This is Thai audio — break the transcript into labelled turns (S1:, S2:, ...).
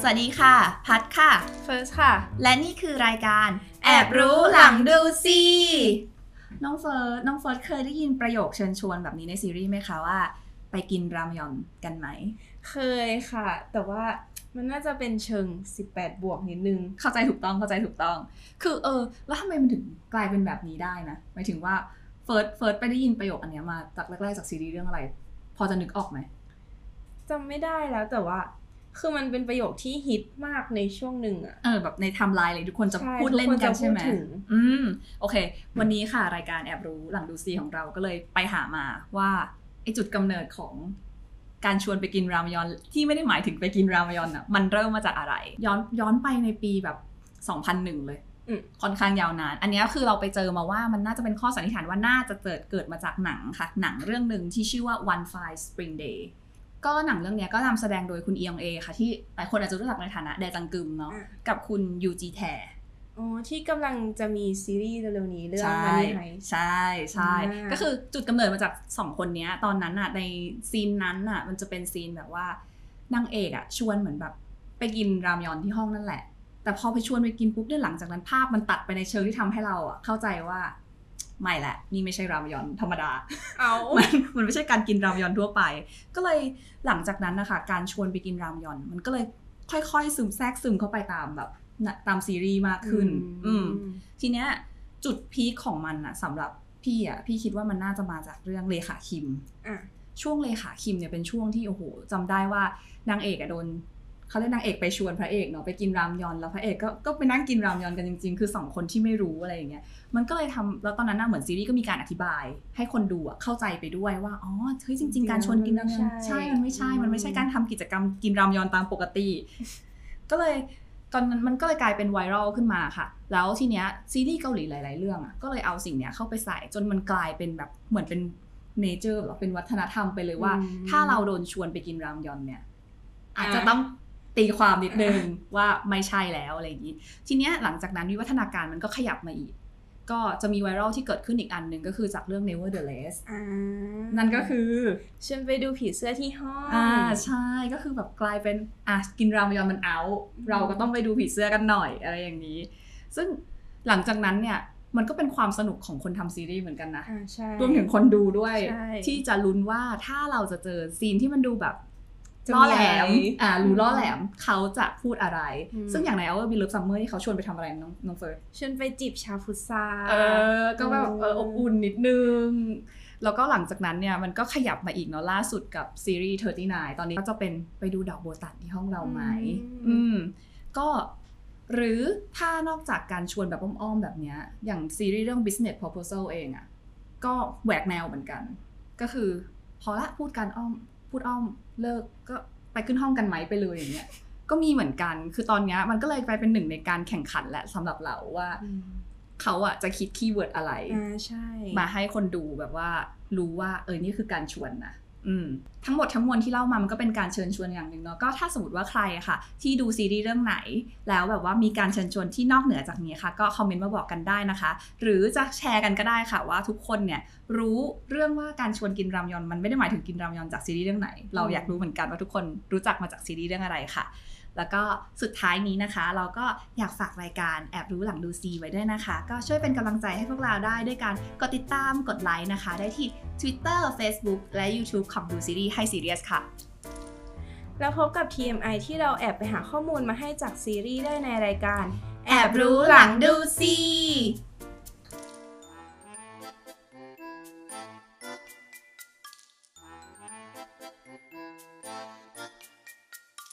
S1: สวัสดีค่ะ พัดค่ะ
S2: เฟิร์สค่ะ
S1: และนี่คือรายการ
S2: แอบรู้หลังดูซี
S1: น้องเฟิร์สน้องเฟิร์สเคยได้ยินประโยคเชิญชวนแบบนี้ในซีรีส์ไหมคะว่า ไปกินรามยอนกันไหม
S2: เคยค่ะ แต่ว่ามันน่าจะเป็นเชิง 18 บวกนิดนึง
S1: เข้าใจถูกต้องเข้าใจถูกต้อง คือเออ แล้วทำไมมันถึงกลายเป็นแบบนี้ได้นะหมายถึงว่าเฟิร์สเฟิร์สไปได้ยินประโยคอันเนี้ยมาจากแรกๆจากซีรีส์เรื่องอะไร พอจะนึกออกไหม
S2: จำไม่ได้แล้วแต่ว่า คือมันเป็นประโยคที่ฮิตมากในช่วงหนึ่งอะ
S1: เออแบบในไทม์ไลน์เลยทุกคนจะ
S2: ใช่
S1: พูดเล่นกัน
S2: ทุกคนจะ
S1: ใช่ไหม
S2: พูดถึง
S1: อืมโอเค วันนี้ค่ะรายการแอบรู้หลังดูซีของเราก็เลยไปหามาว่าไอจุดกำเนิดของการชวนไปกินรามยอนที่ไม่ได้หมายถึงไปกินรามยอนอะมันเริ่มมาจากอะไร ย้อนย้อนไปในปีแบบ 2001 เลย
S2: อืม
S1: ค่อนข้างยาวนาน อันเนี้ยคือเราไปเจอมาว่ามันน่าจะเป็นข้อสันนิษฐานว่าน่าจะเกิดเกิดมาจากหนังค่ะ หนังเรื่องหนึ่งที่ชื่อว่า One Fine Spring Day ก็หนังเรื่องเนี้ยก็นำแสดงโดยคุณเอียงเอค่ะ ที่หลายคนอาจจะรู้จักในฐานะแดจังกึมเนาะ
S2: อะ
S1: กับคุณยูจีแท
S2: อ๋อที่กำลังจะมีซีรีส์เร็วๆนี้เรื่อง
S1: ใช่
S2: มันนี่ไฮ
S1: ใช่ใช่
S2: อ่า
S1: ก็คือจุดกำเนิดมาจากสองคนเนี้ยตอนนั้นอะในซีนนั้นอะ มันจะเป็นซีนแบบว่านางเอกอะชวนเหมือนแบบไปกินรามยอนที่ห้องนั่นแหละ แต่พอไปชวนไปกินปุ๊บเนี่ยหลังจากนั้นภาพมันตัดไปในเชิงที่ทำให้เราอะเข้าใจว่า ไม่แหละ นี่ไม่ใช่รามยอนธรรมดา
S2: เอา
S1: มันมันไม่ใช่การกินรามยอนทั่วไป ก็เลยหลังจากนั้นนะคะ การชวนไปกินรามยอน มันก็เลยค่อยๆ ซึมแทรกซึมเข้าไปตามแบบน่ะตามซีรีส์มากขึ้น อืมทีเนี้ยจุดพีคของมันอะสำหรับพี่อะพี่คิดว่ามันน่าจะมาจากเรื่องเลขาคิม
S2: อะ
S1: ช่วงเลขาคิมเนี่ยเป็นช่วงที่โอ้โหจำได้ว่านางเอกอะโดน เขาเรียกนางเอกไปชวนพระเอกเนาะไปกินรามยอนแล้วพระเอกก็ก็ไปนั่งกินรามยอนกันจริง ๆ คือสองคนที่ไม่รู้อะไรอย่างเงี้ยมันก็เลยทำแล้วตอนนั้นน่ะเหมือนซีรีส์ก็มีการอธิบาย ให้คนดูอะเข้าใจไปด้วยว่าอ๋อเฮ้ยจริง ๆ การชวนกินรามยอนใช่มันไม่ใช่ มันไม่ใช่การทำกิจกรรมกินรามยอนตามปกติ ก็เลยตอนนั้นมันก็เลยกลายเป็นไวรัลขึ้นมาค่ะ แล้วทีเนี้ยซีรีส์เกาหลีหลาย ๆ เรื่องอะก็เลยเอาสิ่งเนี้ยเข้าไปใส่จนมันกลายเป็นแบบเหมือนเป็นเนเจอร์หรอเป็นวัฒนธรรมไปเลยว่า
S2: อืม
S1: ถ้าเราโดนชวนไปกินรามยอนเนี่ย
S2: อะ
S1: อาจจะต้อง ตีความนิดนึงว่าไม่ใช่แล้วอะไรอย่างนี้ทีเนี้ยหลังจากนั้นวิวัฒนาการมันก็ขยับมาอีก ก็จะมีไวรัลที่เกิดขึ้นอีกอันหนึ่งก็คือจากเรื่อง Nevertheless
S2: อ่า
S1: นั่นก็คือ
S2: ฉันไปดูผีเสื้อที่ห้อง
S1: อ่าใช่ก็คือแบบกลายเป็นอะกินรามยอนมันเอา เราก็ต้องไปดูผีเสื้อกันหน่อยอะไรอย่างนี้ ซึ่งหลังจากนั้นเนี่ยมันก็เป็นความสนุกของคนทำซีรีส์เหมือนกันนะ
S2: อ่าใช่
S1: รวมถึงคนดูด้วย
S2: ใช่
S1: ที่จะลุ้นว่าถ้าเราจะเจอซีนที่มันดูแบบ
S2: จะ
S1: ล่อ
S2: มี
S1: แหลม
S2: อะไร
S1: อ่ารู้ล่อแหลมเขาจะพูดอะไร
S2: อืม
S1: ซึ่งอย่างใน Our Beloved Summer ที่เขาชวนไปทำอะไรน้องน้องเฟิร์ส
S2: ฉันไปจีบชาฟุตซา
S1: เออ ก็แบบเออ
S2: เออ
S1: อบอุ่นนิดนึง แล้วก็หลังจากนั้นเนี่ย มันก็ขยับมาอีกเนาะล่าสุดกับซีรีส์39 ตอนนี้ก็จะเป็นไปดูดอกโบตันที่ห้องเราไหม อืม ก็หรือถ้านอกจากการชวนแบบอ้อมๆแบบเนี้ย อย่างซีรีส์เรื่อง business proposal เองอะ่ะ ก็แหวกแนวเหมือนกัน ก็คือพอละพูดการอ้อม พูดอ้อมเลิกก็ไปขึ้นห้องกันไหมไปเลยอย่างเงี้ยก็มีเหมือนกัน คือตอนเนี้ยมันก็เลยกลายเป็นหนึ่งในการแข่งขันแหละสำหรับเราว่า
S2: อืม
S1: เขาอะจะคิด keyword อะไร
S2: อ่าใช่
S1: มาให้คนดูแบบว่ารู้ว่า เออนี่คือการชวนนะ อืมทั้งหมดทั้งมวลที่เล่ามามันก็เป็นการเชิญชวนอย่างหนึ่งเนาะก็ถ้าสมมติว่าใครอะค่ะ ที่ดูซีรีส์เรื่องไหน แล้วแบบว่ามีการเชิญชวนที่นอกเหนือจากนี้ค่ะ ก็คอมเมนต์มาบอกกันได้นะคะ หรือจะแชร์กันก็ได้ค่ะว่าทุกคนเนี่ยรู้เรื่องว่าการชวนกินรามยอนมันไม่ได้หมายถึงกินรามยอนจากซีรีส์เรื่องไหน เราอยากรู้เหมือนกันว่าทุกคนรู้จักมาจากซีรีส์เรื่องอะไรค่ะแล้วก็สุดท้ายนี้นะคะ เราก็อยากฝากรายการแอบรู้หลังดูซีไว้ด้วยนะคะ ก็ช่วยเป็นกำลังใจให้พวกเราได้ด้วยการกดติดตามกดไลค์นะคะ ได้ที่ Twitter Facebook และ YouTube ของดูซีรีส์ให้ซีเรียสค่ะ
S2: แล้วพบกับ TMI ที่เราแอบไปหาข้อมูลมาให้จากซีรีส์ได้ในรายการ
S1: แอบรู้หลังดูซี